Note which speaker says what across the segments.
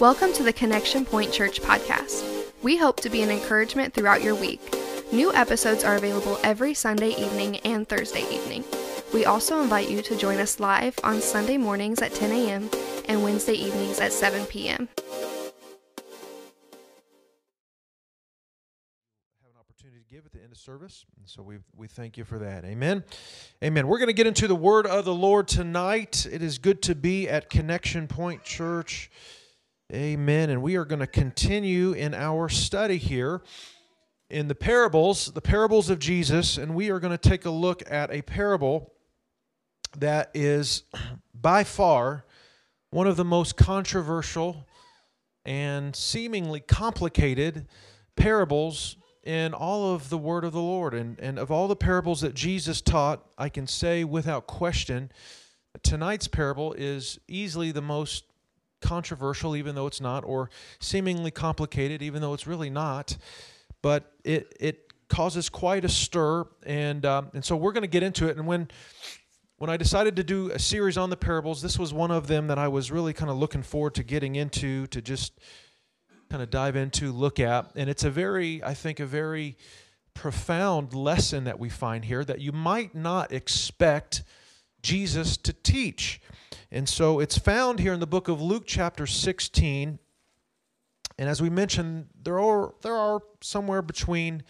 Speaker 1: Welcome to the Connection Point Church podcast. We hope to be an encouragement throughout your week. New episodes are available every Sunday evening and Thursday evening. We also invite you to join us live on Sunday mornings at 10 a.m. and Wednesday evenings at 7 p.m.
Speaker 2: have an opportunity to give at the end of service. And so we, we thank you for that. Amen. Amen. We're going to get into the word of the Lord tonight. It is good to be at Connection Point Church. Amen. And we are going to continue in our study here in the parables, the parables of Jesus. And we are going to take a look at a parable that is by far one of the most controversial and seemingly complicated parables in all of the word of the Lord. And, and of all the parables that Jesus taught, I can say without question, tonight's parable is easily the most controversial, even though it's not, or seemingly complicated, even though it's really not. But it, it causes quite a stir. And, um, and so we're going to get into it. And when when I decided to do a series on the parables, this was one of them that I was really kind of looking forward to getting into, to just kind of dive into, look at. And it's a very, I think, a very profound lesson that we find here that you might not expect Jesus to teach. And so it's found here in the book of Luke, chapter 16. And as we mentioned, there are, there are somewhere between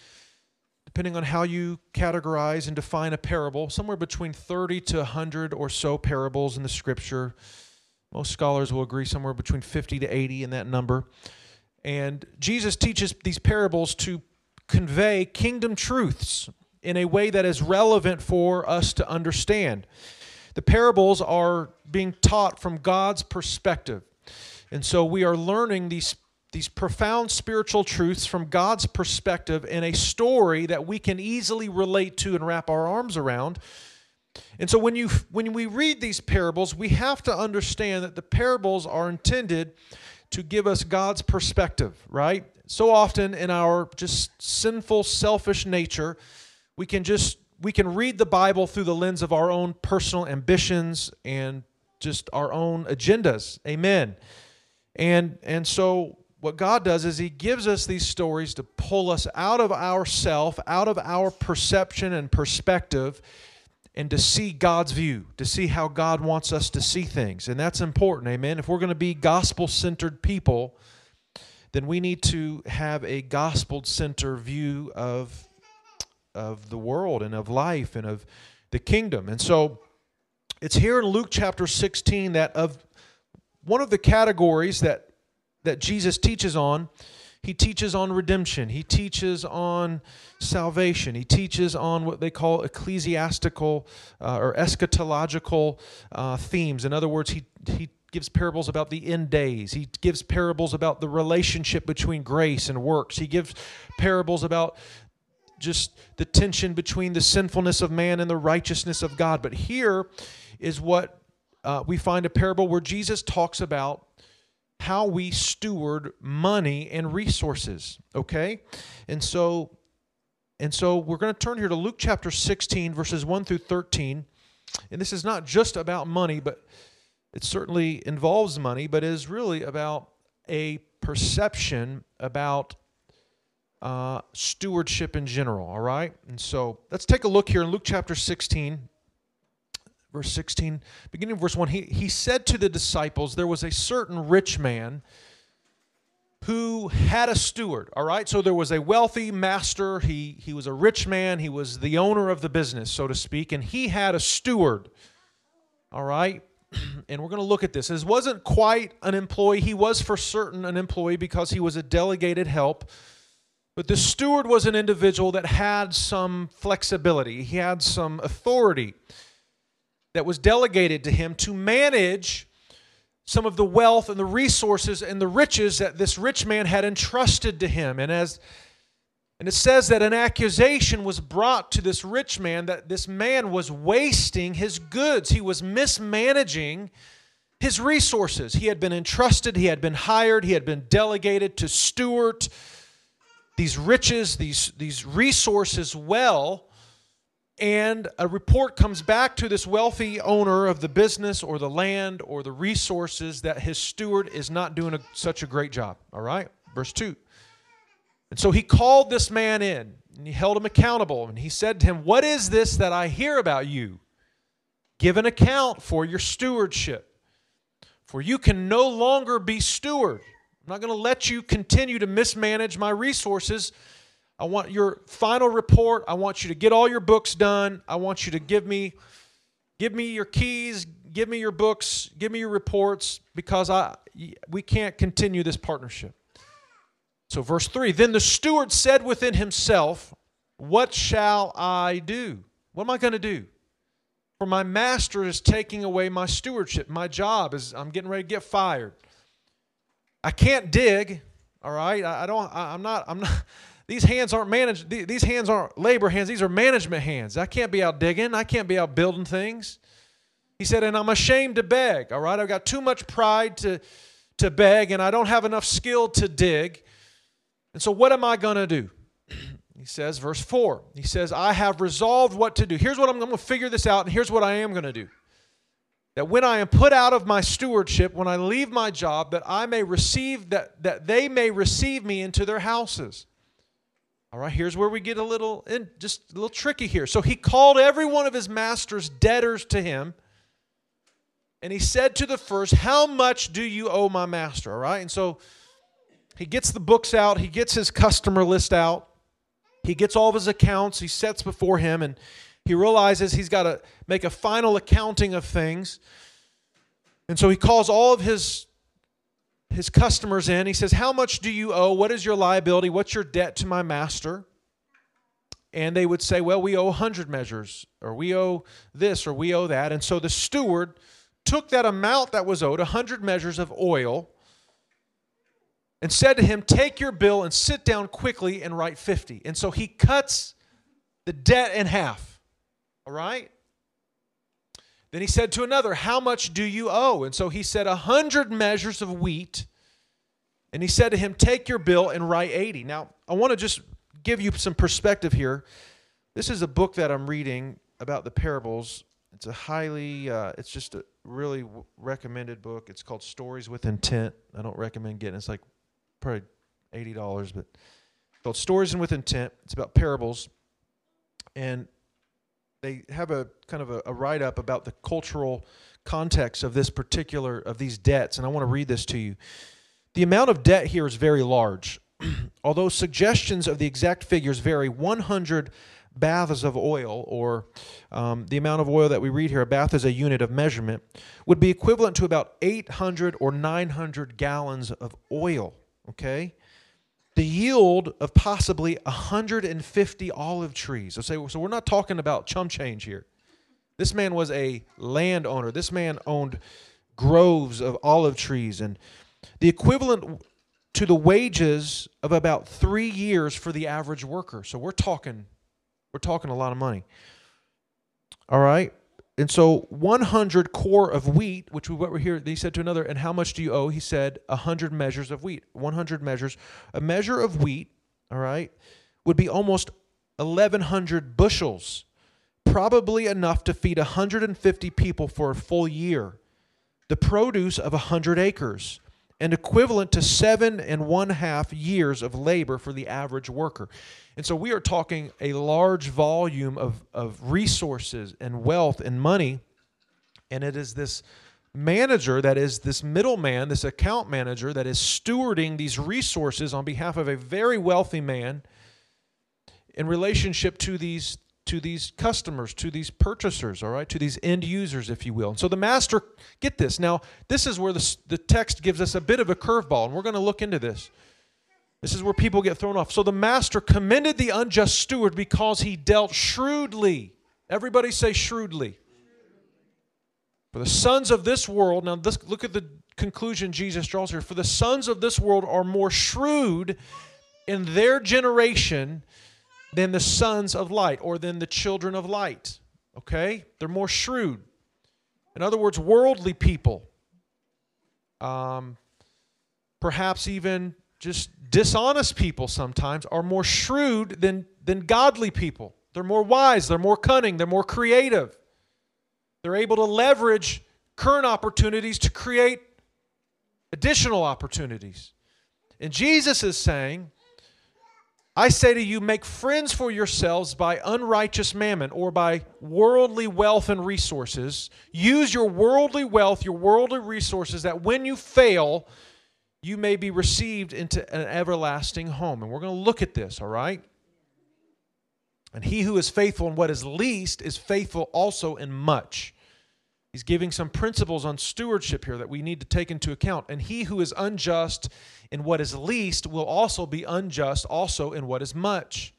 Speaker 2: depending on how you categorize and define a parable, somewhere between 30 to 100 or so parables in the scripture. Most scholars will agree somewhere between 50 to 80 in that number. And Jesus teaches these parables to convey kingdom truths in a way that is relevant for us to understand. The parables are being taught from God's perspective. And so we are learning these these profound spiritual truths from God's perspective in a story that we can easily relate to and wrap our arms around. And so when you when we read these parables, we have to understand that the parables are intended to give us God's perspective, right? So often in our just sinful, selfish nature, we can just we can read the Bible through the lens of our own personal ambitions and just our own agendas. Amen. And and so what God does is He gives us these stories to pull us out of ourself, out of our perception and perspective, and to see God's view, to see how God wants us to see things. And that's important, amen. If we're going to be gospel centered people, then we need to have a gospel centered view of, of the world and of life and of the kingdom. And so it's here in Luke chapter 16 that of one of the categories that that Jesus teaches on, he teaches on redemption. He teaches on salvation. He teaches on what they call ecclesiastical uh, or eschatological uh, themes. In other words, he, he gives parables about the end days. He gives parables about the relationship between grace and works. He gives parables about just the tension between the sinfulness of man and the righteousness of God. But here is what uh, we find a parable where Jesus talks about how we steward money and resources okay and so and so we're going to turn here to luke chapter 16 verses 1 through 13 and this is not just about money but it certainly involves money but is really about a perception about uh, stewardship in general all right and so let's take a look here in luke chapter 16 verse 16, beginning of verse 1, he, he said to the disciples, There was a certain rich man who had a steward. All right, so there was a wealthy master. He, he was a rich man. He was the owner of the business, so to speak, and he had a steward. All right, and we're going to look at this. This wasn't quite an employee. He was for certain an employee because he was a delegated help. But the steward was an individual that had some flexibility, he had some authority that was delegated to him to manage some of the wealth and the resources and the riches that this rich man had entrusted to him. And as and it says that an accusation was brought to this rich man that this man was wasting his goods. He was mismanaging his resources. He had been entrusted, he had been hired, he had been delegated to steward these riches, these, these resources well. and a report comes back to this wealthy owner of the business or the land or the resources that his steward is not doing a, such a great job. All right? Verse 2. And so he called this man in and he held him accountable and he said to him, What is this that I hear about you? Give an account for your stewardship. For you can no longer be steward. I'm not going to let you continue to mismanage my resources I want your final report. I want you to get all your books done. I want you to give me give me your keys, give me your books, give me your reports because I we can't continue this partnership. So verse 3, then the steward said within himself, "What shall I do? What am I going to do? For my master is taking away my stewardship. My job is I'm getting ready to get fired. I can't dig, all right? I, I don't I, I'm not I'm not these hands aren't managed, these hands aren't labor hands, these are management hands. I can't be out digging, I can't be out building things. He said, and I'm ashamed to beg, all right? I've got too much pride to, to beg, and I don't have enough skill to dig. And so, what am I going to do? He says, verse 4, he says, I have resolved what to do. Here's what I'm, I'm going to figure this out, and here's what I am going to do. That when I am put out of my stewardship, when I leave my job, that I may receive, that, that they may receive me into their houses. All right, here's where we get a little in, just a little tricky here. So he called every one of his master's debtors to him, and he said to the first, "How much do you owe my master?" All right, and so he gets the books out, he gets his customer list out, he gets all of his accounts, he sets before him, and he realizes he's got to make a final accounting of things. And so he calls all of his his customers in. He says, How much do you owe? What is your liability? What's your debt to my master? And they would say, Well, we owe 100 measures, or we owe this, or we owe that. And so the steward took that amount that was owed, 100 measures of oil, and said to him, Take your bill and sit down quickly and write 50. And so he cuts the debt in half. All right? Then he said to another, How much do you owe? And so he said, A hundred measures of wheat. And he said to him, Take your bill and write 80. Now, I want to just give you some perspective here. This is a book that I'm reading about the parables. It's a highly, uh, it's just a really recommended book. It's called Stories with Intent. I don't recommend getting it. It's like probably $80, but called Stories and with Intent. It's about parables. And they have a kind of a, a write up about the cultural context of this particular of these debts, and I want to read this to you. The amount of debt here is very large. Although suggestions of the exact figures vary, 100 baths of oil, or um, the amount of oil that we read here, a bath is a unit of measurement, would be equivalent to about 800 or 900 gallons of oil. Okay? The yield of possibly 150 olive trees. So, say, so we're not talking about chum change here. This man was a landowner. This man owned groves of olive trees and the equivalent to the wages of about three years for the average worker. So we're talking, we're talking a lot of money. All right. And so 100 cor of wheat, which we we're here, he said to another, and how much do you owe? He said 100 measures of wheat. 100 measures. A measure of wheat, all right, would be almost 1,100 bushels, probably enough to feed 150 people for a full year. The produce of 100 acres and equivalent to seven and one half years of labor for the average worker. And so we are talking a large volume of, of resources and wealth and money. And it is this manager that is this middleman, this account manager that is stewarding these resources on behalf of a very wealthy man in relationship to these to these customers, to these purchasers, all right, to these end users, if you will. And so the master, get this. Now, this is where the, the text gives us a bit of a curveball, and we're going to look into this. This is where people get thrown off. So the master commended the unjust steward because he dealt shrewdly. Everybody say shrewdly. For the sons of this world, now this, look at the conclusion Jesus draws here. For the sons of this world are more shrewd in their generation than the sons of light or than the children of light. Okay? They're more shrewd. In other words, worldly people, um, perhaps even just dishonest people sometimes, are more shrewd than, than godly people. They're more wise, they're more cunning, they're more creative. They're able to leverage current opportunities to create additional opportunities. And Jesus is saying, I say to you, make friends for yourselves by unrighteous mammon or by worldly wealth and resources. Use your worldly wealth, your worldly resources, that when you fail, you may be received into an everlasting home. And we're going to look at this, all right? And he who is faithful in what is least is faithful also in much. He's giving some principles on stewardship here that we need to take into account. And he who is unjust in what is least will also be unjust also in what is much.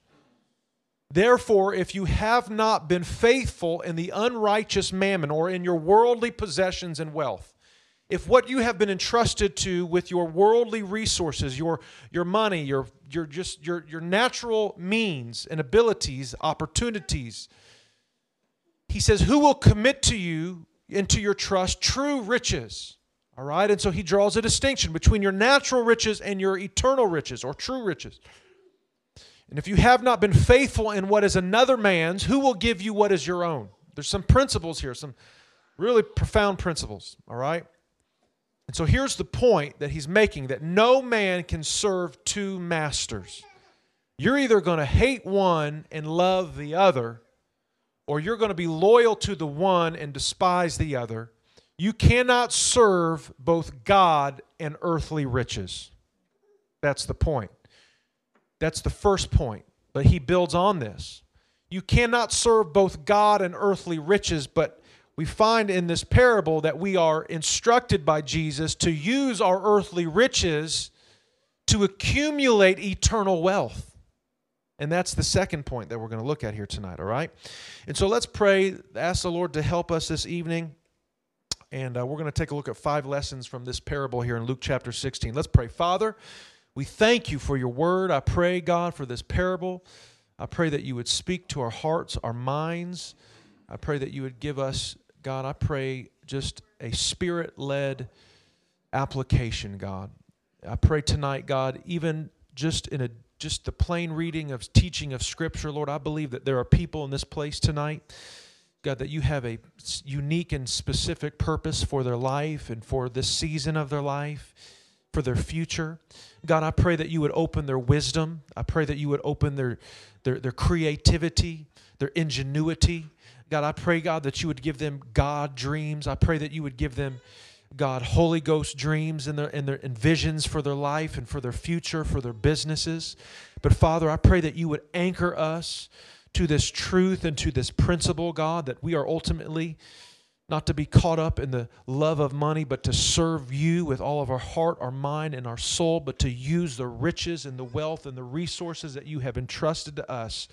Speaker 2: Therefore, if you have not been faithful in the unrighteous mammon or in your worldly possessions and wealth, if what you have been entrusted to with your worldly resources, your, your money, your, your, just your, your natural means and abilities, opportunities, he says, Who will commit to you into your trust true riches? All right, and so he draws a distinction between your natural riches and your eternal riches or true riches. And if you have not been faithful in what is another man's, who will give you what is your own? There's some principles here, some really profound principles, all right? And so here's the point that he's making that no man can serve two masters. You're either going to hate one and love the other, or you're going to be loyal to the one and despise the other. You cannot serve both God and earthly riches. That's the point. That's the first point. But he builds on this. You cannot serve both God and earthly riches, but we find in this parable that we are instructed by Jesus to use our earthly riches to accumulate eternal wealth. And that's the second point that we're going to look at here tonight, all right? And so let's pray, ask the Lord to help us this evening. And uh, we're going to take a look at five lessons from this parable here in Luke chapter 16. Let's pray. Father, we thank you for your word. I pray, God, for this parable. I pray that you would speak to our hearts, our minds. I pray that you would give us God, I pray just a spirit led application, God. I pray tonight, God, even just in a just the plain reading of teaching of Scripture, Lord, I believe that there are people in this place tonight, God, that you have a unique and specific purpose for their life and for this season of their life, for their future. God, I pray that you would open their wisdom. I pray that you would open their, their, their creativity, their ingenuity. God, I pray, God, that you would give them God dreams. I pray that you would give them, God, Holy Ghost dreams and their, and their and visions for their life and for their future, for their businesses. But Father, I pray that you would anchor us to this truth and to this principle, God, that we are ultimately not to be caught up in the love of money, but to serve you with all of our heart, our mind, and our soul, but to use the riches and the wealth and the resources that you have entrusted to us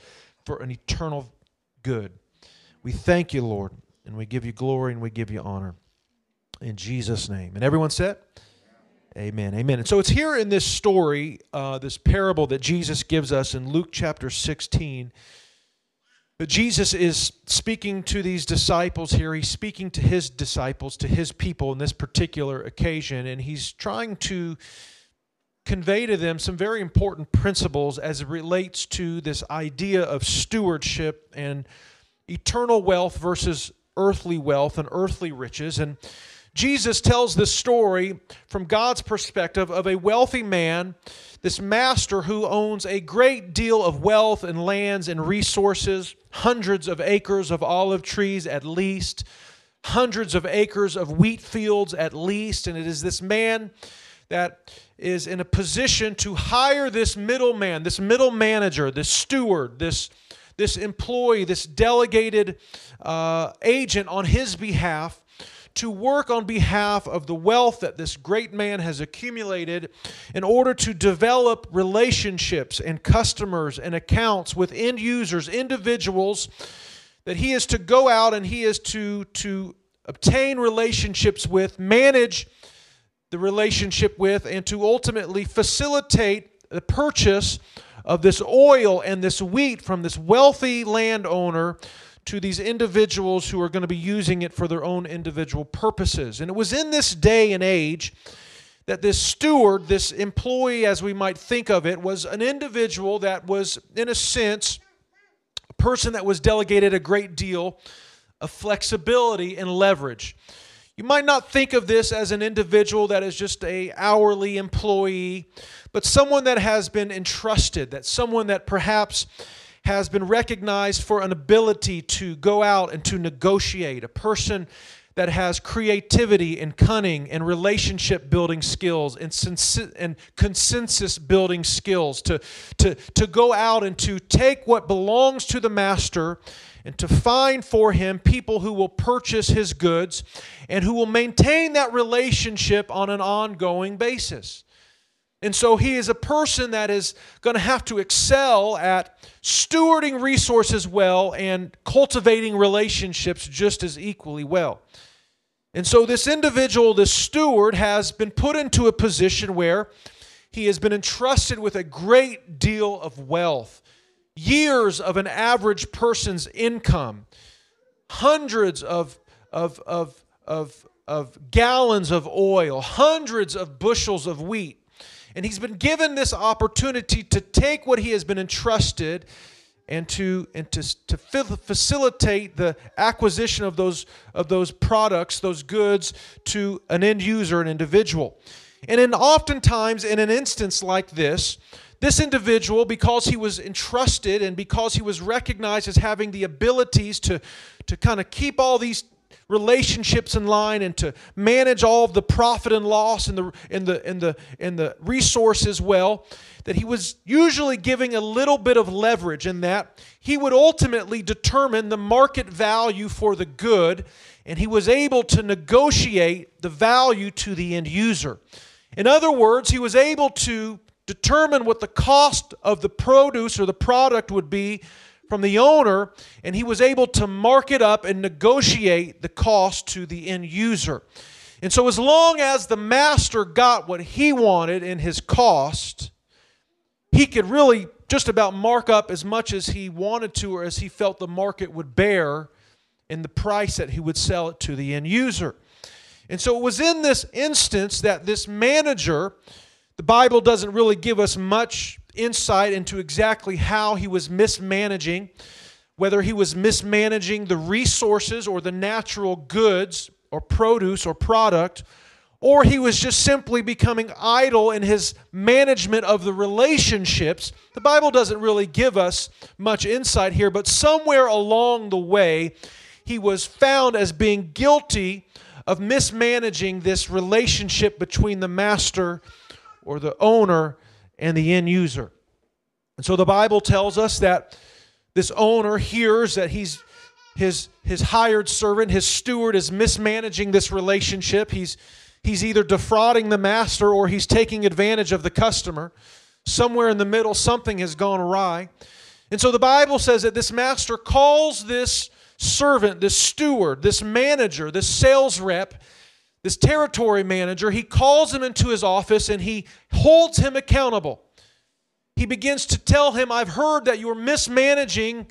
Speaker 2: for an eternal good. We thank you, Lord, and we give you glory and we give you honor. In Jesus' name. And everyone said, Amen. Amen. And so it's here in this story, uh, this parable that Jesus gives us in Luke chapter 16. That Jesus is speaking to these disciples here. He's speaking to his disciples, to his people in this particular occasion, and he's trying to convey to them some very important principles as it relates to this idea of stewardship and eternal wealth versus earthly wealth and earthly riches. And Jesus tells this story from God's perspective of a wealthy man, this master who owns a great deal of wealth and lands and resources, hundreds of acres of olive trees at least, hundreds of acres of wheat fields at least. And it is this man that is in a position to hire this middleman, this middle manager, this steward, this this employee, this delegated uh, agent on his behalf to work on behalf of the wealth that this great man has accumulated in order to develop relationships and customers and accounts with end users, individuals that he is to go out and he is to, to obtain relationships with, manage the relationship with, and to ultimately facilitate the purchase of this oil and this wheat from this wealthy landowner to these individuals who are going to be using it for their own individual purposes. And it was in this day and age that this steward, this employee, as we might think of it, was an individual that was, in a sense, a person that was delegated a great deal of flexibility and leverage. You might not think of this as an individual that is just a hourly employee, but someone that has been entrusted, that someone that perhaps has been recognized for an ability to go out and to negotiate, a person that has creativity and cunning and relationship building skills and, sensi- and consensus building skills to, to, to go out and to take what belongs to the master and to find for him people who will purchase his goods and who will maintain that relationship on an ongoing basis. And so he is a person that is going to have to excel at stewarding resources well and cultivating relationships just as equally well. And so this individual, this steward, has been put into a position where he has been entrusted with a great deal of wealth, years of an average person's income, hundreds of, of, of, of, of gallons of oil, hundreds of bushels of wheat and he's been given this opportunity to take what he has been entrusted and to and to, to facilitate the acquisition of those of those products, those goods to an end user, an individual. And in oftentimes in an instance like this, this individual, because he was entrusted and because he was recognized as having the abilities to, to kind of keep all these relationships in line and to manage all of the profit and loss and the and the and the and the resources well that he was usually giving a little bit of leverage in that he would ultimately determine the market value for the good and he was able to negotiate the value to the end user. In other words he was able to determine what the cost of the produce or the product would be from the owner, and he was able to mark it up and negotiate the cost to the end user. And so, as long as the master got what he wanted in his cost, he could really just about mark up as much as he wanted to or as he felt the market would bear in the price that he would sell it to the end user. And so, it was in this instance that this manager, the Bible doesn't really give us much insight into exactly how he was mismanaging, whether he was mismanaging the resources or the natural goods or produce or product, or he was just simply becoming idle in his management of the relationships. The Bible doesn't really give us much insight here, but somewhere along the way, he was found as being guilty of mismanaging this relationship between the master or the owner and the end user. And so the Bible tells us that this owner hears that he's his his hired servant, his steward is mismanaging this relationship. He's he's either defrauding the master or he's taking advantage of the customer. Somewhere in the middle something has gone awry. And so the Bible says that this master calls this servant, this steward, this manager, this sales rep, this territory manager, he calls him into his office and he holds him accountable. He begins to tell him, I've heard that you're mismanaging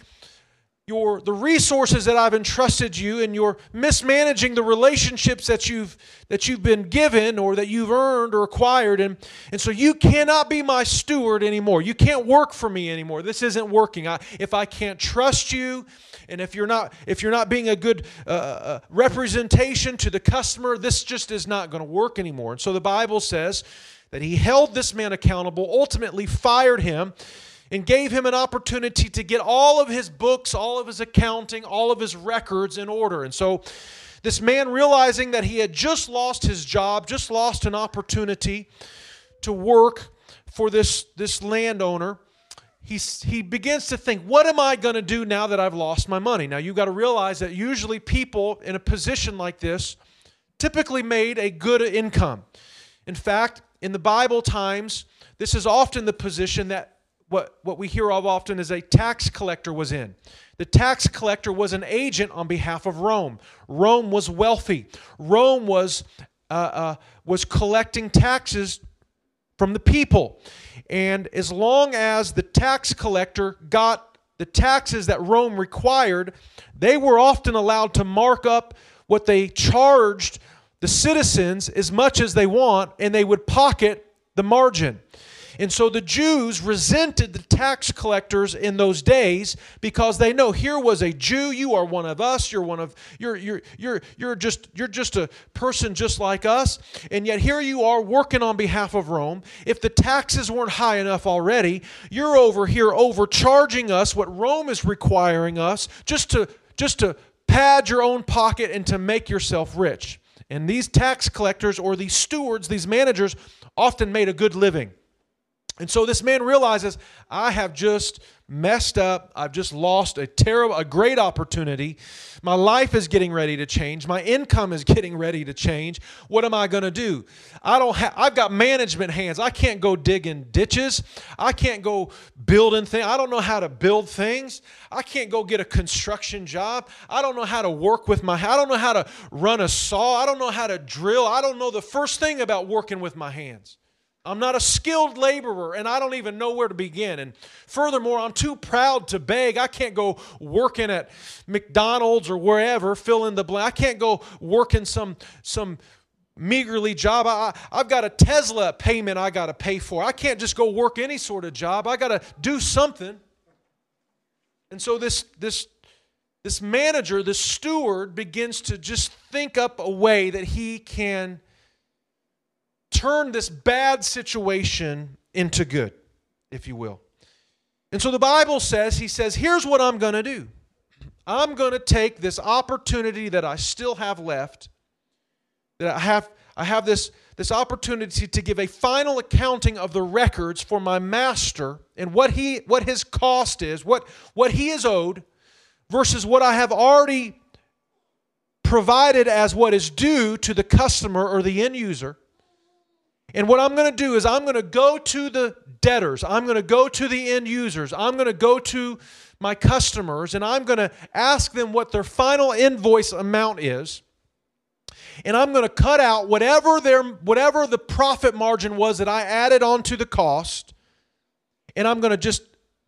Speaker 2: your the resources that I've entrusted you and you're mismanaging the relationships that you've that you've been given or that you've earned or acquired and and so you cannot be my steward anymore. You can't work for me anymore. This isn't working. I, if I can't trust you and if you're not if you're not being a good uh, uh, representation to the customer, this just is not going to work anymore. And so the Bible says that he held this man accountable, ultimately fired him, and gave him an opportunity to get all of his books, all of his accounting, all of his records in order. And so this man, realizing that he had just lost his job, just lost an opportunity to work for this, this landowner, he, he begins to think, what am I going to do now that I've lost my money? Now, you've got to realize that usually people in a position like this typically made a good income. In fact, in the Bible times, this is often the position that what, what we hear of often is a tax collector was in. The tax collector was an agent on behalf of Rome. Rome was wealthy. Rome was, uh, uh, was collecting taxes from the people. And as long as the tax collector got the taxes that Rome required, they were often allowed to mark up what they charged the citizens as much as they want, and they would pocket the margin. And so the Jews resented the tax collectors in those days because they know here was a Jew, you are one of us, you're one of you're you're you're you're just you're just a person just like us, and yet here you are working on behalf of Rome. If the taxes weren't high enough already, you're over here overcharging us what Rome is requiring us just to just to pad your own pocket and to make yourself rich. And these tax collectors or these stewards, these managers often made a good living. And so this man realizes, I have just messed up. I've just lost a terrible, a great opportunity. My life is getting ready to change. My income is getting ready to change. What am I going to do? I don't have, I've got management hands. I can't go digging ditches. I can't go building things. I don't know how to build things. I can't go get a construction job. I don't know how to work with my, I don't know how to run a saw. I don't know how to drill. I don't know the first thing about working with my hands. I'm not a skilled laborer and I don't even know where to begin. And furthermore, I'm too proud to beg. I can't go working at McDonald's or wherever, fill in the blank. I can't go working some some meagerly job. I, I've got a Tesla payment I got to pay for. I can't just go work any sort of job. I got to do something. And so this this this manager, this steward begins to just think up a way that he can turn this bad situation into good, if you will. And so the Bible says, He says, here's what I'm going to do. I'm going to take this opportunity that I still have left, that I have, I have this, this opportunity to give a final accounting of the records for my master and what, he, what his cost is, what, what he is owed, versus what I have already provided as what is due to the customer or the end user. And what I'm going to do is I'm going to go to the debtors, I'm going to go to the end users, I'm going to go to my customers, and I'm going to ask them what their final invoice amount is. And I'm going to cut out whatever their whatever the profit margin was that I added onto the cost, and I'm going to just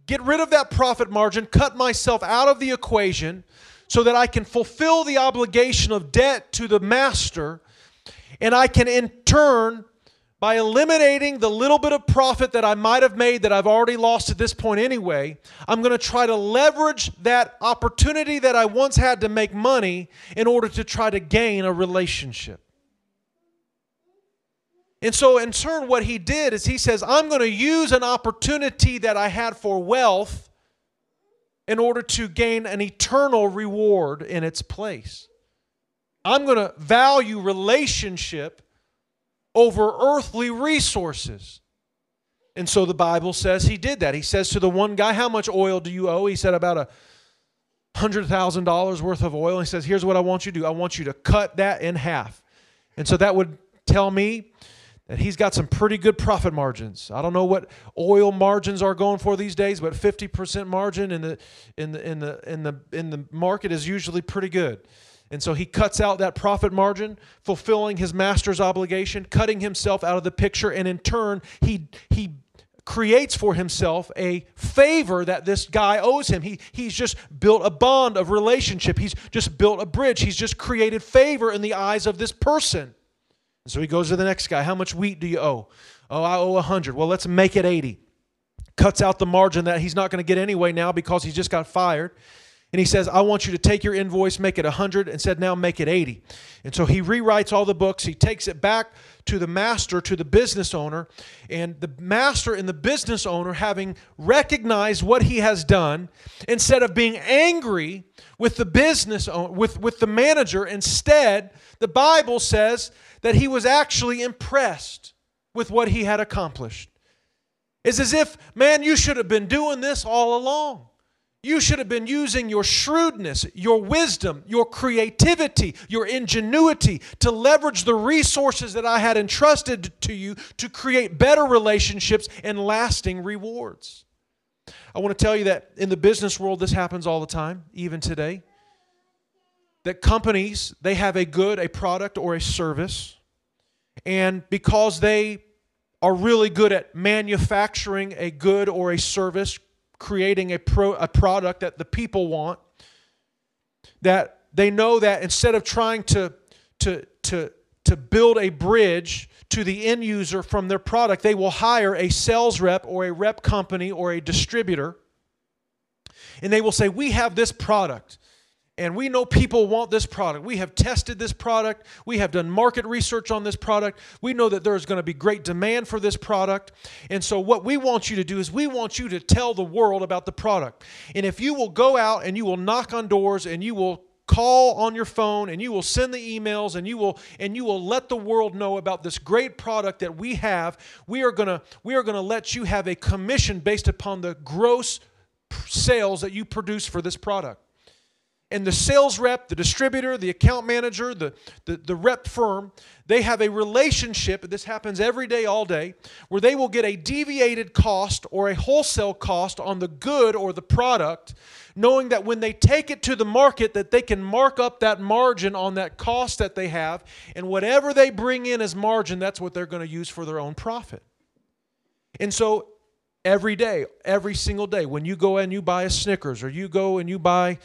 Speaker 2: get rid of that profit margin, cut myself out of the equation so that I can fulfill the obligation of debt to the master and I can in turn by eliminating the little bit of profit that I might have made that I've already lost at this point anyway, I'm going to try to leverage that opportunity that I once had to make money in order to try to gain a relationship. And so, in turn, what he did is he says, I'm going to use an opportunity that I had for wealth in order to gain an eternal reward in its place. I'm going to value relationship over earthly resources. And so the Bible says he did that. He says to the one guy, How much oil do you owe? He said, About a $100,000 worth of oil. He says, Here's what I want you to do I want you to cut that in half. And so that would tell me that he's got some pretty good profit margins. I don't know what oil margins are going for these days, but 50% margin in the in the in the in the in the market is usually pretty good. And so he cuts out that profit margin, fulfilling his master's obligation, cutting himself out of the picture, and in turn, he, he creates for himself a favor that this guy owes him. He, he's just built a bond of relationship, he's just built a bridge, he's just created favor in the eyes of this person. And so he goes to the next guy How much wheat do you owe? Oh, I owe a 100. Well, let's make it 80. Cuts out the margin that he's not going to get anyway now because he just got fired and he says, I want you to take your invoice, make it 100, and said, now make it 80. And so he rewrites all the books. He takes it back to the master, to the business owner. And the master and the business owner, having recognized what he has done, instead of being angry with the business owner, with, with the manager, instead, the Bible says that he was actually impressed with what he had accomplished. It's as if, man, you should have been doing this all along. You should have been using your shrewdness, your wisdom, your creativity, your ingenuity to leverage the resources that I had entrusted to you to create better relationships and lasting rewards. I want to tell you that in the business world, this happens all the time, even today. That companies, they have a good, a product, or a service, and because they are really good at manufacturing a good or a service, creating a, pro, a product that the people want, that they know that instead of trying to, to, to, to build a bridge to the end user from their product, they will hire a sales rep or a rep company or a distributor. And they will say, We have this product. And we know people want this product. We have tested this product. We have done market research on this product. We know that there is going to be great demand for this product. And so, what we want you to do is we want you to tell the world about the product. And if you will go out and you will knock on doors and you will call on your phone and you will send the emails and you will and you will let the world know about this great product that we have we are going to we are going to let you have a commission based upon the gross sales that you produce for this product and the sales rep, the distributor, the account manager, the, the, the, rep firm, they have a relationship, this happens every day, all day, where they will get a deviated cost or a wholesale cost on the good or the product, knowing that when they take it to the market, that they can mark up that margin on that cost that they have, and whatever they bring in as margin, that's what they're going to use for their own profit. And so every day, every single day, when you go and you buy a Snickers or you go and you buy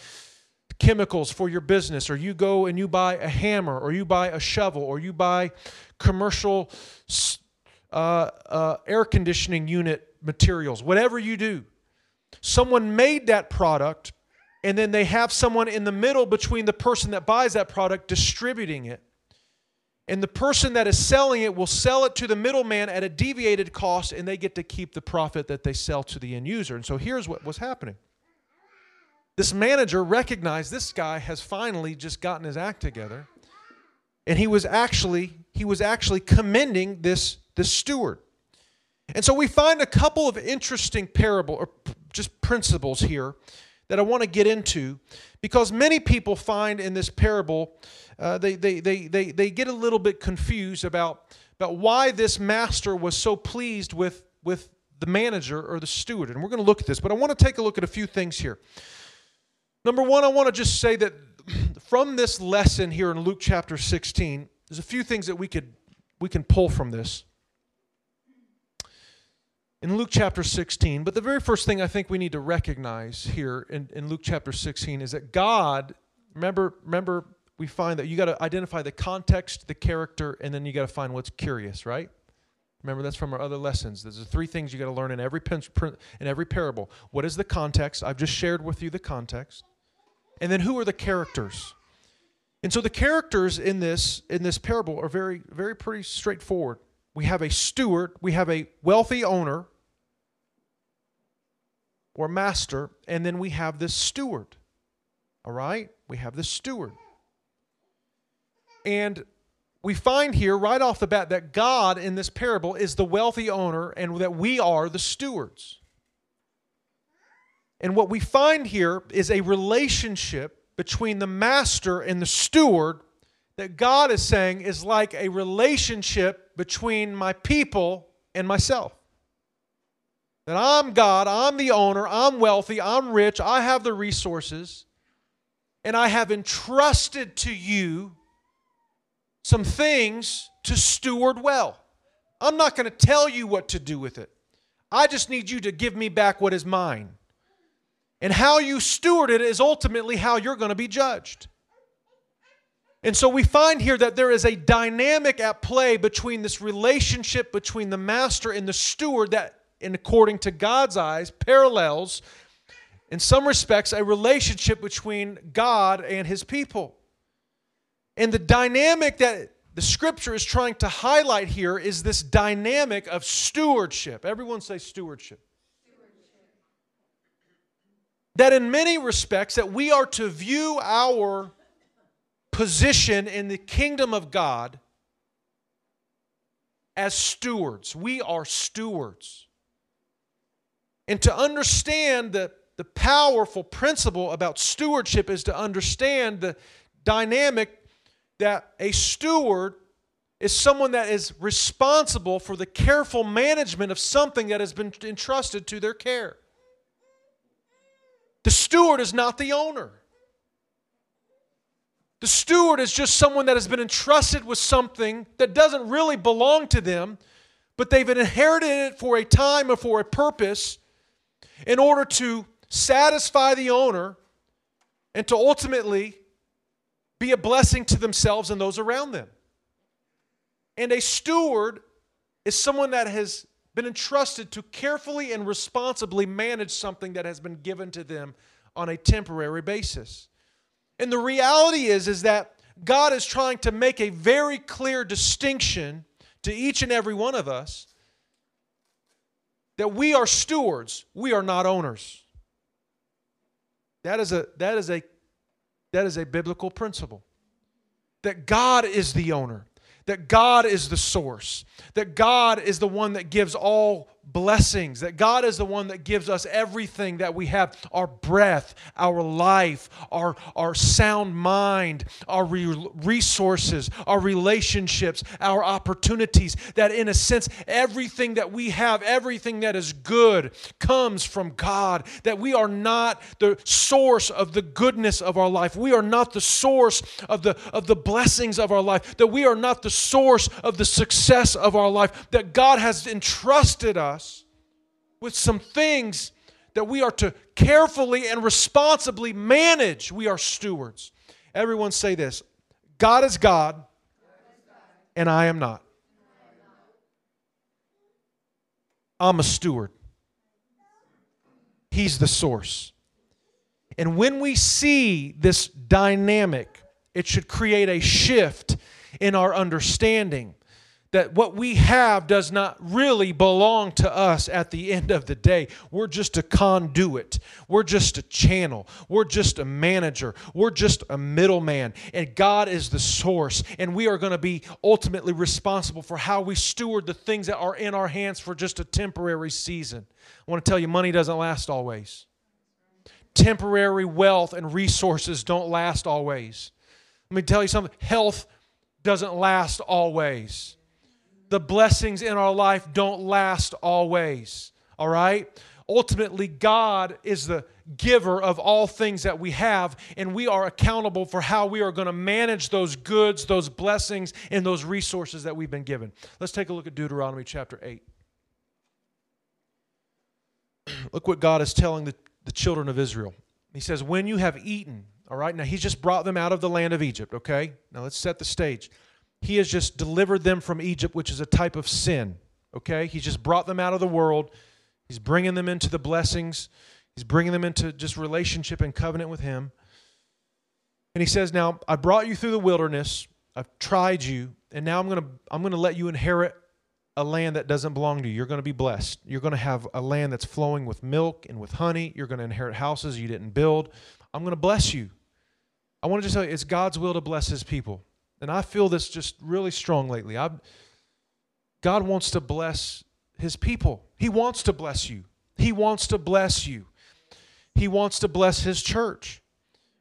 Speaker 2: chemicals for your business, or you go and you buy a hammer, or you buy a shovel, or you buy commercial uh, uh, air conditioning unit materials, whatever you do, someone made that product, and then they have someone in the middle between the person that buys that product distributing it. And the person that is selling it will sell it to the middleman at a deviated cost, and they get to keep the profit that they sell to the end user. And so here's what was happening this manager recognized this guy has finally just gotten his act together. And he was actually he was actually commending this this steward. And so we find a couple of interesting parable or just principles here that I want to get into because many people find in this parable uh, they, they, they, they, they get a little bit confused about, about why this master was so pleased with, with the manager or the steward. And we're going to look at this, but I want to take a look at a few things here. Number one, I want to just say that from this lesson here in Luke chapter 16, there's a few things that we could we can pull from this. In Luke chapter 16, but the very first thing I think we need to recognize here in, in Luke chapter 16 is that God, remember, remember, we find that you got to identify the context, the character, and then you got to find what's curious, right? Remember, that's from our other lessons. There's the three things you got to learn in every in every parable. What is the context? I've just shared with you the context. And then who are the characters? And so the characters in this in this parable are very very pretty straightforward. We have a steward, we have a wealthy owner or master, and then we have this steward. All right? We have this steward. And we find here right off the bat that God in this parable is the wealthy owner and that we are the stewards. And what we find here is a relationship between the master and the steward that God is saying is like a relationship between my people and myself. That I'm God, I'm the owner, I'm wealthy, I'm rich, I have the resources, and I have entrusted to you some things to steward well. I'm not going to tell you what to do with it. I just need you to give me back what is mine. And how you steward it is ultimately how you're going to be judged. And so we find here that there is a dynamic at play between this relationship between the master and the steward that, in according to God's eyes, parallels, in some respects, a relationship between God and his people. And the dynamic that the scripture is trying to highlight here is this dynamic of stewardship. Everyone say stewardship that in many respects that we are to view our position in the kingdom of God as stewards. We are stewards. And to understand the, the powerful principle about stewardship is to understand the dynamic that a steward is someone that is responsible for the careful management of something that has been entrusted to their care. The steward is not the owner. The steward is just someone that has been entrusted with something that doesn't really belong to them, but they've inherited it for a time or for a purpose in order to satisfy the owner and to ultimately be a blessing to themselves and those around them. And a steward is someone that has been entrusted to carefully and responsibly manage something that has been given to them on a temporary basis. And the reality is is that God is trying to make a very clear distinction to each and every one of us that we are stewards, we are not owners. That is a that is a that is a biblical principle. That God is the owner that God is the source, that God is the one that gives all blessings, that God is the one that gives us everything that we have our breath, our life, our, our sound mind, our re- resources, our relationships, our opportunities. That, in a sense, everything that we have, everything that is good, comes from God. That we are not the source of the goodness of our life, we are not the source of the, of the blessings of our life, that we are not the source of the success of our life, that God has entrusted us us with some things that we are to carefully and responsibly manage. We are stewards. Everyone say this God is God, and I am not. I'm a steward. He's the source. And when we see this dynamic, it should create a shift in our understanding that what we have does not really belong to us at the end of the day. We're just a conduit. We're just a channel. We're just a manager. We're just a middleman. And God is the source. And we are going to be ultimately responsible for how we steward the things that are in our hands for just a temporary season. I want to tell you, money doesn't last always. Temporary wealth and resources don't last always. Let me tell you something health doesn't last always the blessings in our life don't last always. All right? Ultimately, God is the giver of all things that we have, and we are accountable for how we are going to manage those goods, those blessings, and those resources that we've been given. Let's take a look at Deuteronomy chapter 8. look what God is telling the, the children of Israel. He says, When you have eaten, all right, now He's just brought them out of the land of Egypt, okay? Now let's set the stage. He has just delivered them from Egypt, which is a type of sin. Okay? He's just brought them out of the world. He's bringing them into the blessings. He's bringing them into just relationship and covenant with Him. And He says, Now, I brought you through the wilderness. I've tried you. And now I'm going to I'm going to let you inherit a land that doesn't belong to you. You're going to be blessed. You're going to have a land that's flowing with milk and with honey. You're going to inherit houses you didn't build. I'm going to bless you. I want to just tell you, it's God's will to bless His people. And I feel this just really strong lately. I, God wants to bless his people. He wants to bless you. He wants to bless you. He wants to bless his church.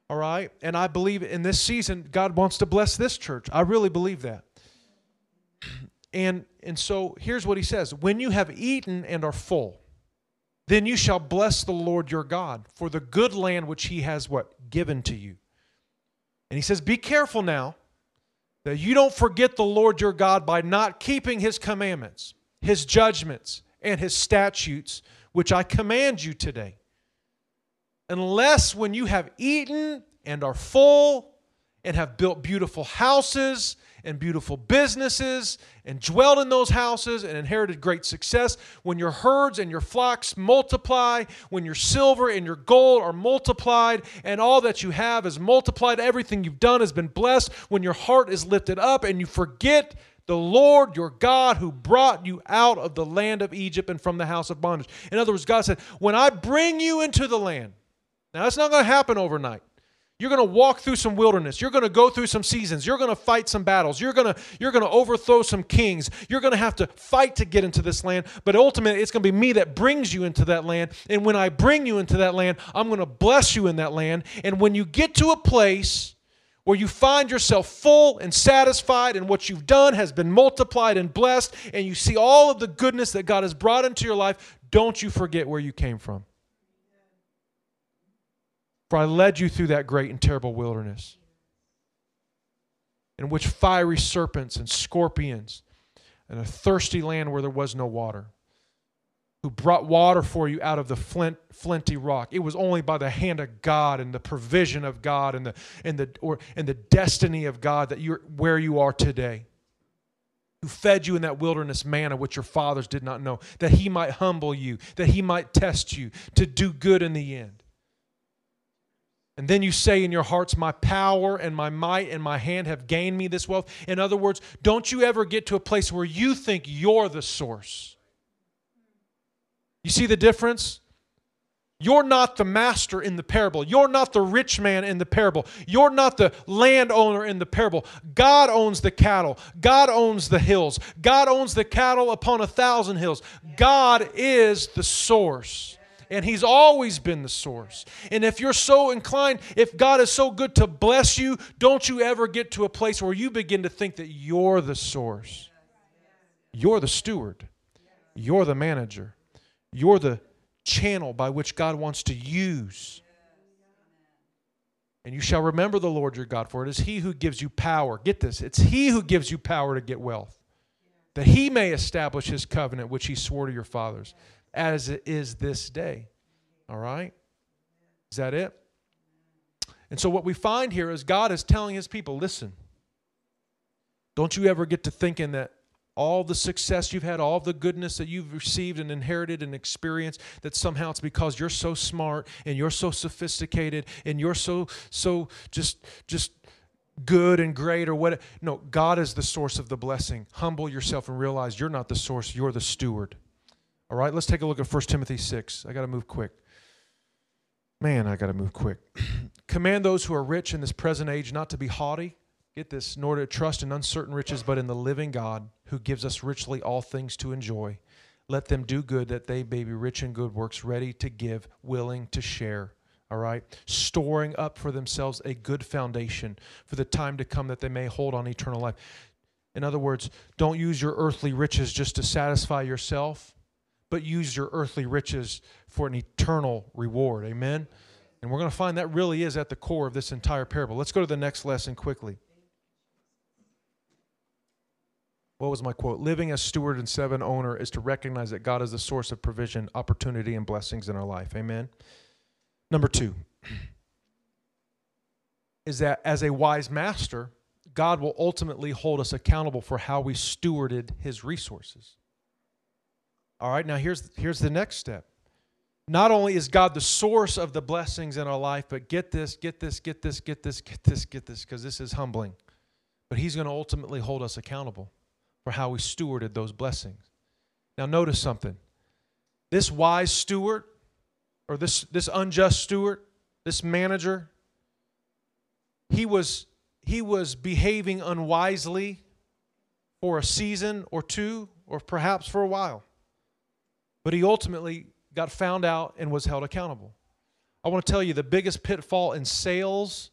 Speaker 2: All right? And I believe in this season, God wants to bless this church. I really believe that. And, and so here's what he says When you have eaten and are full, then you shall bless the Lord your God for the good land which he has what? Given to you. And he says, Be careful now that you don't forget the Lord your God by not keeping his commandments, his judgments, and his statutes, which I command you today. Unless when you have eaten and are full and have built beautiful houses and beautiful businesses and dwelled in those houses and inherited great success, when your herds and your flocks multiply, when your silver and your gold are multiplied, and all that you have is multiplied, everything you've done has been blessed, when your heart is lifted up and you forget the Lord your God who brought you out of the land of Egypt and from the house of bondage. In other words, God said, When I bring you into the land, now that's not going to happen overnight. You're going to walk through some wilderness. You're going to go through some seasons. You're going to fight some battles. You're going to you're going to overthrow some kings. You're going to have to fight to get into this land, but ultimately it's going to be me that brings you into that land. And when I bring you into that land, I'm going to bless you in that land. And when you get to a place where you find yourself full and satisfied and what you've done has been multiplied and blessed and you see all of the goodness that God has brought into your life, don't you forget where you came from. For I led you through that great and terrible wilderness, in which fiery serpents and scorpions, and a thirsty land where there was no water, who brought water for you out of the flint, flinty rock. It was only by the hand of God and the provision of God and the and the or and the destiny of God that you're where you are today. who fed you in that wilderness manna which your fathers did not know, that he might humble you, that he might test you to do good in the end. And then you say in your hearts, My power and my might and my hand have gained me this wealth. In other words, don't you ever get to a place where you think you're the source. You see the difference? You're not the master in the parable. You're not the rich man in the parable. You're not the landowner in the parable. God owns the cattle. God owns the hills. God owns the cattle upon a thousand hills. God is the source. And He's always been the source. And if you're so inclined, if God is so good to bless you, don't you ever get to a place where you begin to think that you're the source. You're the steward. You're the manager. You're the channel by which God wants to use. And you shall remember the Lord your God, for it is He who gives you power. Get this, it's He who gives you power to get wealth, that He may establish His covenant, which He swore to your fathers, as it is this day. All right? Is that it? And so, what we find here is God is telling His people listen, don't you ever get to thinking that all the success you've had, all the goodness that you've received and inherited and experienced, that somehow it's because you're so smart and you're so sophisticated and you're so so just just good and great or what no god is the source of the blessing humble yourself and realize you're not the source you're the steward all right let's take a look at 1 timothy 6 i got to move quick man i got to move quick command those who are rich in this present age not to be haughty get this, nor to trust in uncertain riches, but in the living God who gives us richly all things to enjoy. Let them do good that they may be rich in good works, ready to give, willing to share. All right? Storing up for themselves a good foundation for the time to come that they may hold on eternal life. In other words, don't use your earthly riches just to satisfy yourself, but use your earthly riches for an eternal reward. Amen? And we're going to find that really is at the core of this entire parable. Let's go to the next lesson quickly. what was my quote? Living as steward and seven owner is to recognize that God is the source of provision, opportunity, and blessings in our life. Amen. Number two is that as a wise master, God will ultimately hold us accountable for how we stewarded his resources. All right, now here's, here's the next step. Not only is God the source of the blessings in our life, but get this, get this, get this, get this, get this, get this, because this is humbling. But he's going to ultimately hold us accountable for how we stewarded those blessings. Now, notice something. This wise steward, or this, this unjust steward, this manager, he was, he was behaving unwisely for a season or two, or perhaps for a while. But he ultimately got found out and was held accountable. I want to tell you the biggest pitfall in sales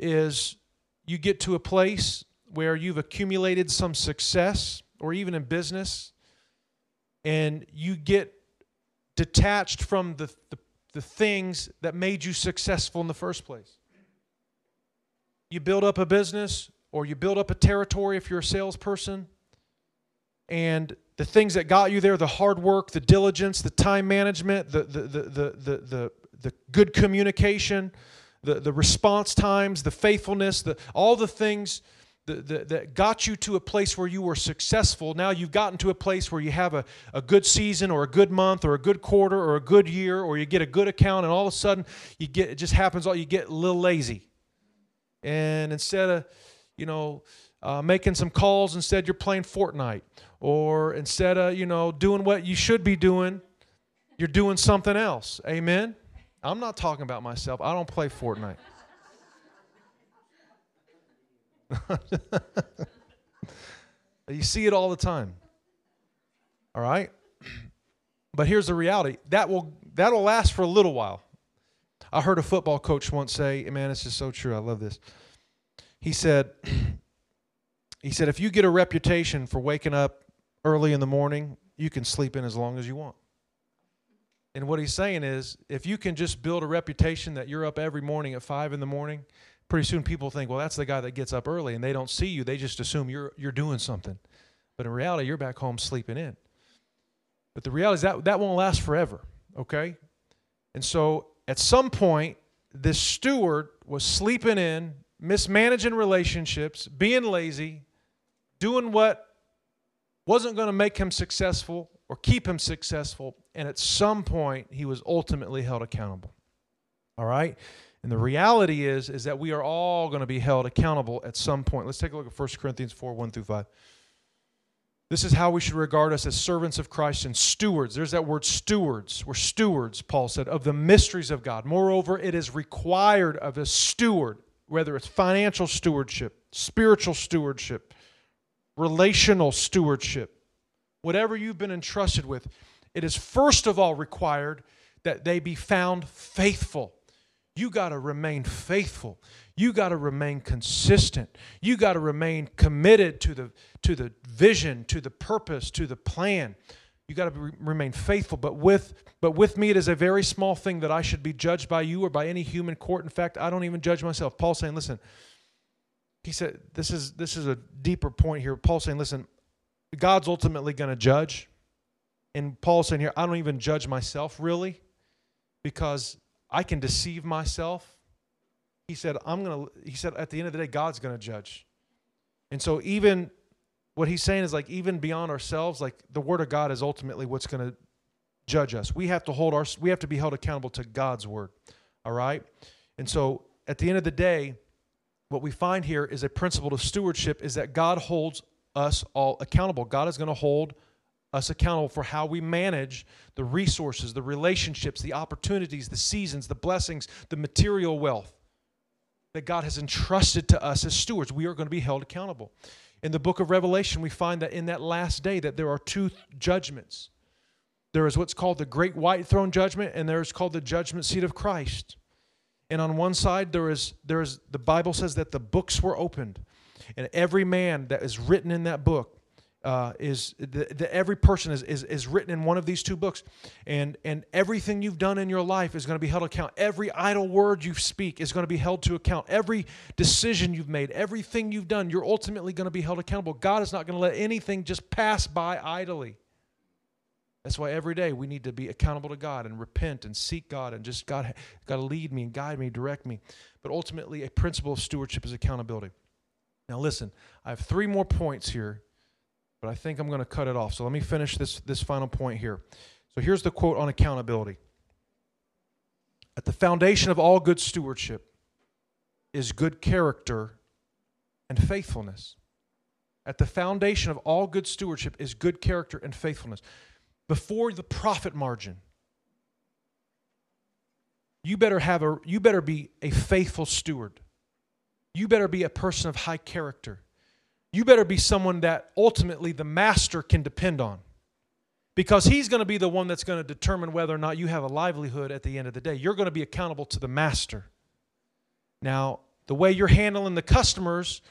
Speaker 2: is you get to a place where you've accumulated some success or even in business and you get detached from the, the, the, things that made you successful in the first place. You build up a business or you build up a territory if you're a salesperson, and the things that got you there the hard work, the diligence, the time management, the, the, the, the, the, the, the good communication, the, the response times, the faithfulness, the, all the things that, that got you to a place where you were successful. Now you've gotten to a place where you have a, a good season or a good month or a good quarter or a good year or you get a good account and all of a sudden you get it just happens all you get a little lazy. And instead of, you know, uh, making some calls, instead you're playing Fortnite. Or instead of, you know, doing what you should be doing, you're doing something else. Amen? I'm not talking about myself. I don't play Fortnite. you see it all the time. All right? But here's the reality. That will that'll last for a little while. I heard a football coach once say, man, this is so true. I love this. He said he said if you get a reputation for waking up early in the morning, you can sleep in as long as you want. And what he's saying is, if you can just build a reputation that you're up every morning at five in the morning, pretty soon people think, well, that's the guy that gets up early, and they don't see you. They just assume you're you're doing something, but in reality, you're back home sleeping in. But the reality is that that won't last forever. Okay, and so at some point, this steward was sleeping in, mismanaging relationships, being lazy, doing what wasn't going to make him successful or keep him successful. And at some point, he was ultimately held accountable. All right? And the reality is, is that we are all going to be held accountable at some point. Let's take a look at 1 Corinthians 4 1 through 5. This is how we should regard us as servants of Christ and stewards. There's that word stewards. We're stewards, Paul said, of the mysteries of God. Moreover, it is required of a steward, whether it's financial stewardship, spiritual stewardship, relational stewardship, whatever you've been entrusted with, it is first of all required that they be found faithful. You got to remain faithful. You got to remain consistent. You got to remain committed to the to the vision, to the purpose, to the plan. You got to re- remain faithful. But with but with me, it is a very small thing that I should be judged by you or by any human court. In fact, I don't even judge myself. Paul's saying, listen. He said, this is this is a deeper point here. Paul saying, listen, God's ultimately going to judge. And Paul's saying here, I don't even judge myself really, because I can deceive myself. He said, I'm going to, he said, at the end of the day, God's going to judge. And so, even what he's saying is like, even beyond ourselves, like the word of God is ultimately what's going to judge us. We have to hold our, we have to be held accountable to God's word. All right. And so, at the end of the day, what we find here is a principle of stewardship is that God holds us all accountable. God is going to hold us accountable for how we manage the resources, the relationships, the opportunities, the seasons, the blessings, the material wealth that God has entrusted to us as stewards. We are going to be held accountable. In the book of Revelation, we find that in that last day that there are two judgments. There is what's called the great white throne judgment and there is called the judgment seat of Christ. And on one side there is there is the Bible says that the books were opened. And every man that is written in that book uh, is the, the, every person is, is, is written in one of these two books. And and everything you've done in your life is going to be held account. Every idle word you speak is going to be held to account. Every decision you've made everything you've done you're ultimately going to be held accountable. God is not going to let anything just pass by idly that's why every day we need to be accountable to god and repent and seek god and just god got to lead me and guide me direct me but ultimately a principle of stewardship is accountability now, listen, I have three more points here, but I think I'm going to cut it off. So let me finish this, this final point here. So here's the quote on accountability At the foundation of all good stewardship is good character and faithfulness. At the foundation of all good stewardship is good character and faithfulness. Before the profit margin, you better have a you better be a faithful steward you better be a person of high character. You better be someone that ultimately the master can depend on. Because he's going to be the one that's going to determine whether or not you have a livelihood at the end of the day. You're going to be accountable to the master. Now, the way you're handling the customers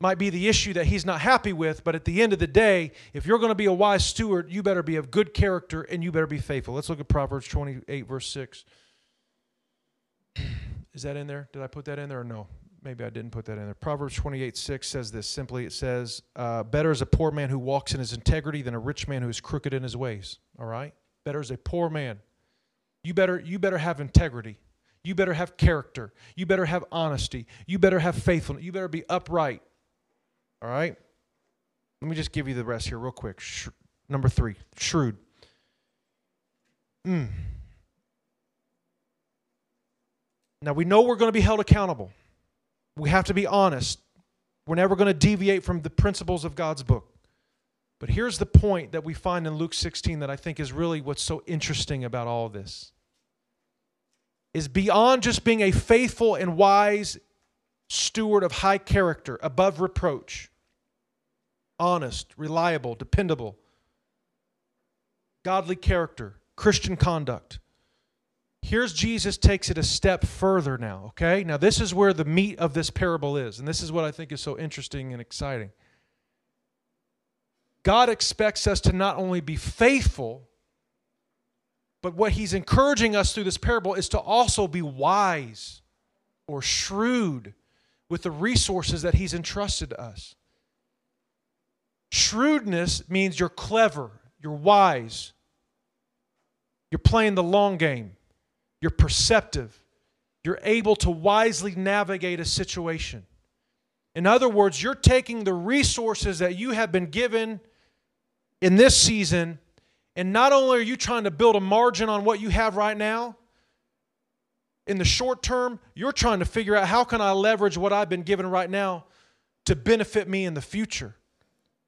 Speaker 2: might be the issue that he's not happy with, but at the end of the day, if you're going to be a wise steward, you better be of good character and you better be faithful. Let's look at Proverbs 28, verse 6. Is that in there? Did I put that in there or no? maybe I didn't put that in there. Proverbs 28 6 says this simply it says, uh, Better is a poor man who walks in his integrity than a rich man who is crooked in his ways. All right? Better is a poor man. You better, you better have integrity. You better have character. You better have honesty. You better have faithfulness. You better be upright. All right? Let me just give you the rest here, real quick. Sh- number three, shrewd. Mm. Now, we know we're going to be held accountable. We have to be honest. We're never going to deviate from the principles of God's book. But here's the point that we find in Luke 16 that I think is really what's so interesting about all this. Is beyond just being a faithful and wise steward of high character, above reproach, honest, reliable, dependable, godly character, Christian conduct. Here's Jesus takes it a step further now, okay? Now, this is where the meat of this parable is, and this is what I think is so interesting and exciting. God expects us to not only be faithful, but what he's encouraging us through this parable is to also be wise or shrewd with the resources that he's entrusted to us. Shrewdness means you're clever, you're wise, you're playing the long game. You're perceptive. You're able to wisely navigate a situation. In other words, you're taking the resources that you have been given in this season, and not only are you trying to build a margin on what you have right now, in the short term, you're trying to figure out how can I leverage what I've been given right now to benefit me in the future.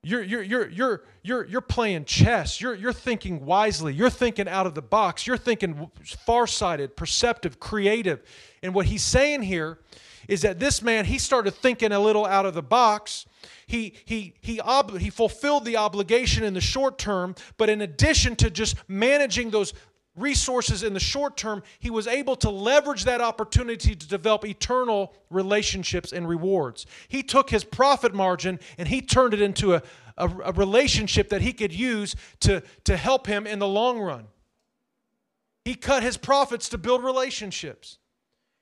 Speaker 2: You're, you're, you're, you're, you're, you're playing chess. You're, you're thinking wisely. You're thinking out of the box. You're thinking farsighted, perceptive, creative. And what he's saying here is that this man, he started thinking a little out of the box. He, he, he, ob- he fulfilled the obligation in the short term, but in addition to just managing those resources in the short term, he was able to leverage that opportunity to develop eternal relationships and rewards. He took his profit margin and he turned it into a, a, a, relationship that he could use to, to help him in the long run. He cut his profits to build relationships.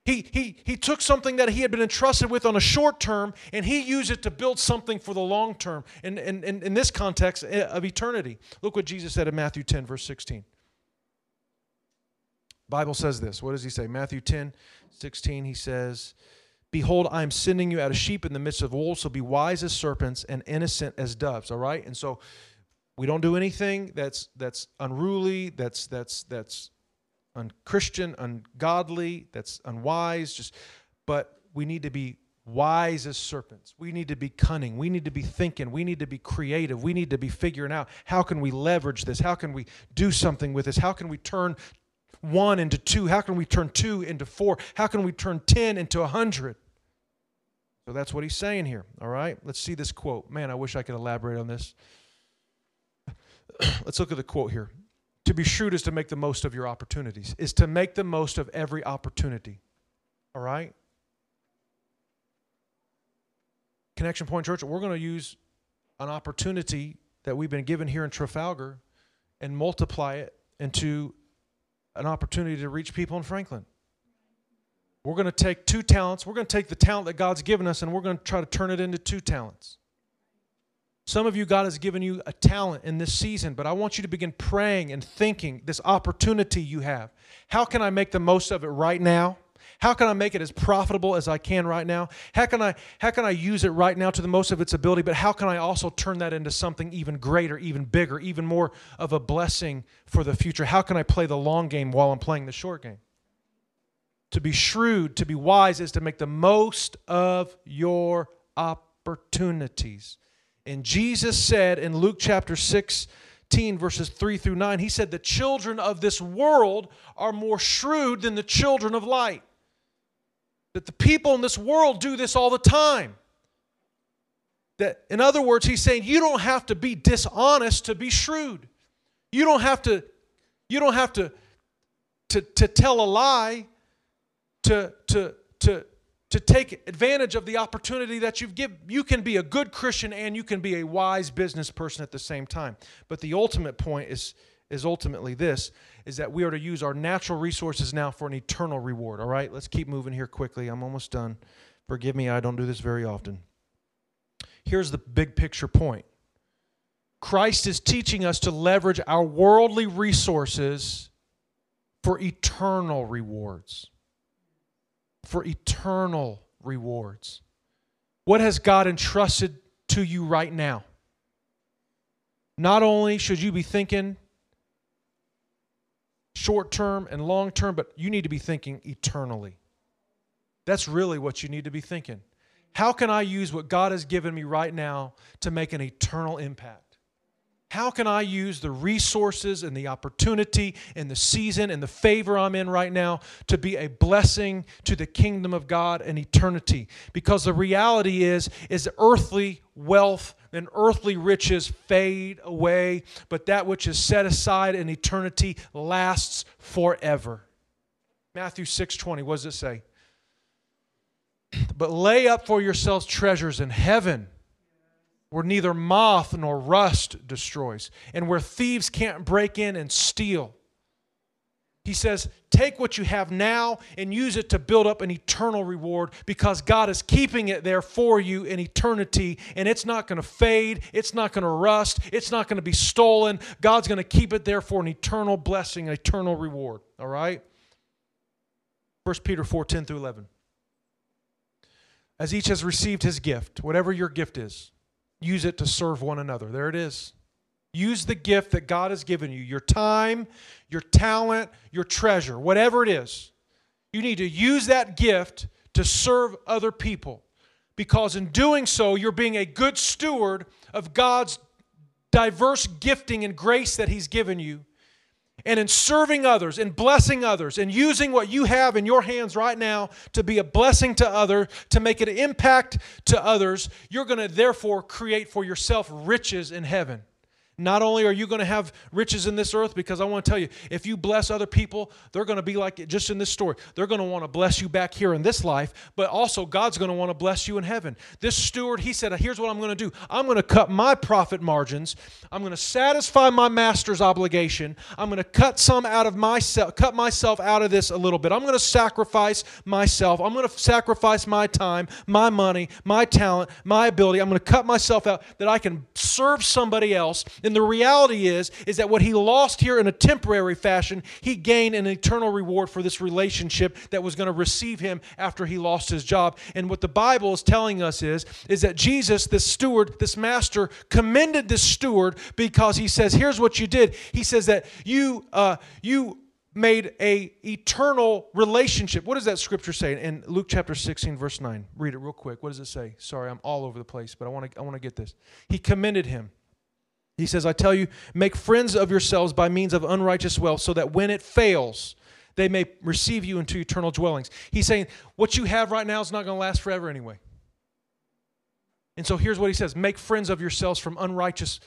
Speaker 2: He, he, he took something that he had been entrusted with on a short term and he used it to build something for the long term in, in, in, in this context eh, of eternity. Look what Jesus said in Matthew 10, verse 16. Bible says this. What does he say? Matthew 10, 16, he says, Behold, I am sending you out as sheep in the midst of wolves, so be wise as serpents and innocent as doves. All right? And so we don't do anything that's that's unruly, that's that's that's unchristian, ungodly, that's unwise, just but we need to be wise as serpents. We need to be cunning. We need to be thinking. We need to be creative. We need to be figuring out how can we leverage this? How can we do something with this? How can we turn one into two? How can we turn two into four? How can we turn 10 into a 100? So that's what he's saying here. All right, let's see this quote. Man, I wish I could elaborate on this. let's look at the quote here. To be shrewd is to make the most of your opportunities, is to make the most of every opportunity. All right? Connection Point Church, we're going to use an opportunity that we've been given here in Trafalgar and multiply it into an opportunity to reach people in Franklin. We're going to take two talents. We're going to take the talent that God's given us and we're going to try to turn it into two talents. Some of you, God has given you a talent in this season, but I want you to begin praying and thinking this opportunity you have. How can I make the most of it right now? How can I make it as profitable as I can right now? How can I how can I use it right now to the most of its ability, but how can I also turn that into something even greater, even bigger, even more of a blessing for the future? How can I play the long game while I'm playing the short game? To be shrewd, to be wise is to make the most of your opportunities. And Jesus said in Luke chapter 6 verses 3 through 9, he said, The children of this world are more shrewd than the children of light that the people in this world do this all the time. That, in other words, he's saying you don't have to be dishonest to be shrewd. You don't have to, you don't have to, to, to tell a lie to, to, to, to take advantage of the opportunity that you've given. You can be a good Christian and you can be a wise business person at the same time. But the ultimate point is, is ultimately this is that we are to use our natural resources now for an eternal reward. All right, let's keep moving here quickly. I'm almost done. Forgive me, I don't do this very often. Here's the big picture point Christ is teaching us to leverage our worldly resources for eternal rewards. For eternal rewards. What has God entrusted to you right now? Not only should you be thinking short term and long term, but you need to be thinking eternally. That's really what you need to be thinking. How can I use what God has given me right now to make an eternal impact? How can I use the resources and the opportunity and the season and the favor I'm in right now to be a blessing to the kingdom of God and eternity? Because the reality is is earthly wealth and earthly riches fade away, but that which is set aside in eternity lasts forever. Matthew 6:20 what does it say? But lay up for yourselves treasures in heaven where neither moth nor rust destroys, and where thieves can't break in and steal. He says, Take what you have now and use it to build up an eternal reward because God is keeping it there for you in eternity and it's not going to fade, it's not going to rust, it's not going to be stolen. God's going to keep it there for an eternal blessing, an eternal reward. All right? 1 Peter 4 10 through 11. as each has received his gift, whatever your gift is, use it to serve one another. There it is. Use the gift that God has given you your time, your talent, your treasure, whatever it is. You need to use that gift to serve other people because in doing so, you're being a good steward of God's diverse gifting and grace that He's given you. And in serving others, and blessing others, and using what you have in your hands right now to be a blessing to others, to make an impact to others, you're going to therefore create for yourself riches in heaven. Not only are you going to have riches in this earth, because I want to tell you, if you bless other people, they're going to be like, just in this story, they're going to want to bless you back here in this life, but also God's going to want to bless you in heaven. This steward, he said, Here's what I'm going to do I'm going to cut my profit margins, I'm going to satisfy my master's obligation, I'm going to cut some out of myself, cut myself out of this a little bit. I'm going to sacrifice myself, I'm going to sacrifice my time, my money, my talent, my ability. I'm going to cut myself out that I can serve somebody else and the reality is, is that what he lost here in a temporary fashion, he gained an eternal reward for this relationship that was going to receive him after he lost his job. And what the Bible is telling us is, is that Jesus, this steward, this master, commended this steward because he says, here's what you did. He says that you, uh, you made a eternal relationship. What does that scripture say in Luke chapter 16 verse 9? Read it real quick. What does it say? Sorry, I'm all over the place, but I want to I want to get this. He commended him. He says, I tell you, make friends of yourselves by means of unrighteous wealth, so that when it fails, they may receive you into eternal dwellings. He's saying, what you have right now is not going to last forever anyway. And so here's what he says make friends of yourselves from unrighteous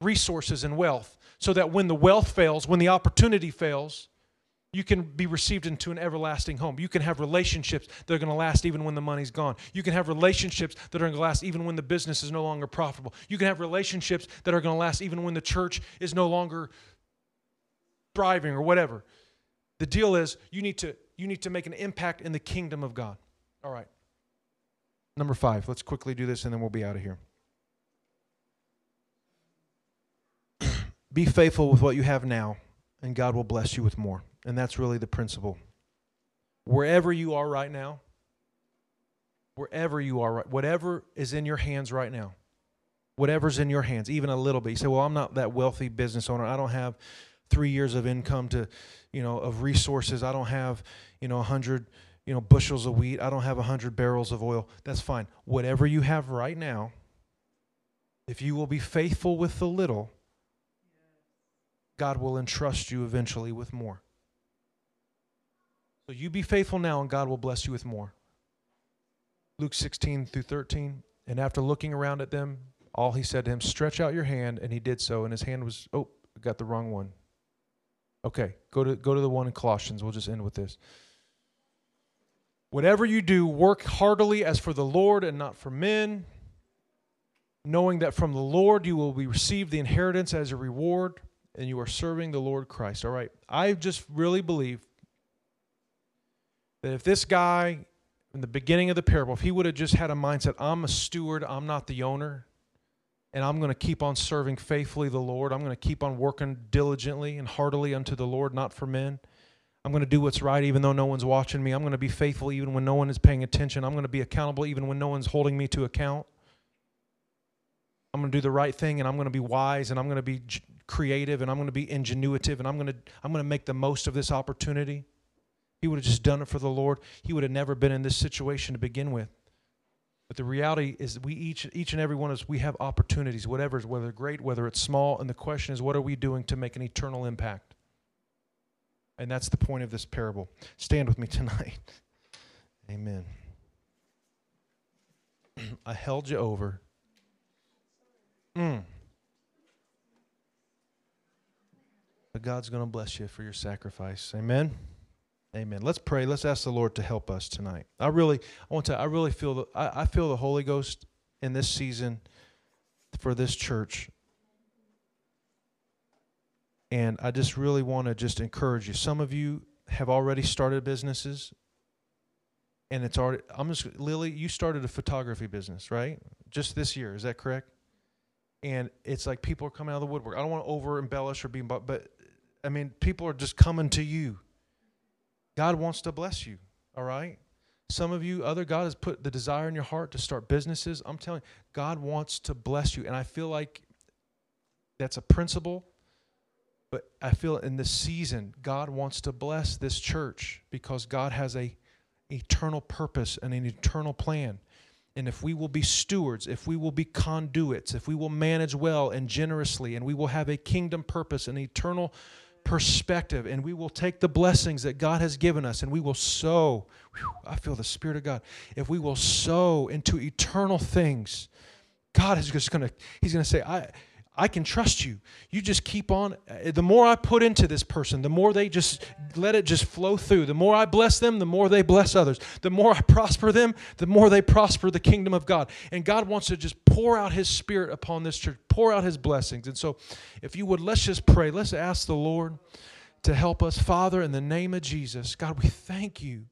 Speaker 2: resources and wealth, so that when the wealth fails, when the opportunity fails, you can be received into an everlasting home. You can have relationships that are going to last even when the money's gone. You can have relationships that are going to last even when the business is no longer profitable. You can have relationships that are going to last even when the church is no longer thriving or whatever. The deal is you need to you need to make an impact in the kingdom of God. All right. Number 5. Let's quickly do this and then we'll be out of here. be faithful with what you have now and God will bless you with more. And that's really the principle. Wherever you are right now, wherever you are, whatever is in your hands right now, whatever's in your hands, even a little bit. You say, well, I'm not that wealthy business owner. I don't have three years of income to, you know, of resources. I don't have, you know, a hundred, you know, bushels of wheat. I don't have a hundred barrels of oil. That's fine. Whatever you have right now, if you will be faithful with the little, God will entrust you eventually with more. So you be faithful now, and God will bless you with more. Luke 16 through 13. And after looking around at them, all he said to him, Stretch out your hand. And he did so. And his hand was, oh, I got the wrong one. Okay, go to, go to the one in Colossians. We'll just end with this. Whatever you do, work heartily as for the Lord and not for men, knowing that from the Lord you will be received the inheritance as a reward, and you are serving the Lord Christ. All right, I just really believe that if this guy in the beginning of the parable, if he would have just had a mindset, I'm a steward, I'm not the owner, and I'm going to keep on serving faithfully the Lord, I'm going to keep on working diligently and heartily unto the Lord, not for men. I'm going to do what's right even though no one's watching me. I'm going to be faithful even when no one is paying attention. I'm going to be accountable even when no one's holding me to account. I'm going to do the right thing and I'm going to be wise and I'm going to be creative and I'm going to be ingenuitive and I'm going to I'm going to make the most of this opportunity he would have just done it for the Lord, he would have never been in this situation to begin with. But the reality is we each each and every one of us we have opportunities, whatever, whether great, whether it's small, and the question is what are we doing to make an eternal impact? And that's the point of this parable. Stand with me tonight. Amen. I held you over. Mm. But God's going to bless you for your sacrifice. Amen. Amen. Let's pray. Let's ask the Lord to help us tonight. I really, I want to. I really feel the. I, I feel the Holy Ghost in this season for this church, and I just really want to just encourage you. Some of you have already started businesses, and it's already. I'm just Lily. You started a photography business, right? Just this year, is that correct? And it's like people are coming out of the woodwork. I don't want to over embellish or be, but, but I mean, people are just coming to you God wants to bless you, all right? Some of you, other God has put the desire in your heart to start businesses. I'm telling you, God wants to bless you. And I feel like that's a principle. But I feel in this season, God wants to bless this church because God has a eternal purpose and an eternal plan. And if we will be stewards, if we will be conduits, if we will manage well and generously, and we will have a kingdom purpose, an eternal perspective, and we will take the blessings that God has given us and we will sow. Whew, I feel the Spirit of God. If we will sow into eternal things, God is just going to, He's going to say, I, I can trust you. You just keep on. Uh, the more I put into this person, the more they just let it just flow through. The more I bless them, the more they bless others. The more I prosper them, the more they prosper the kingdom of God. And God wants to just pour out His Spirit upon this church, pour out His blessings. And so, if you would, let's just pray. Let's ask the Lord to help us. Father, in the name of Jesus, God, we thank you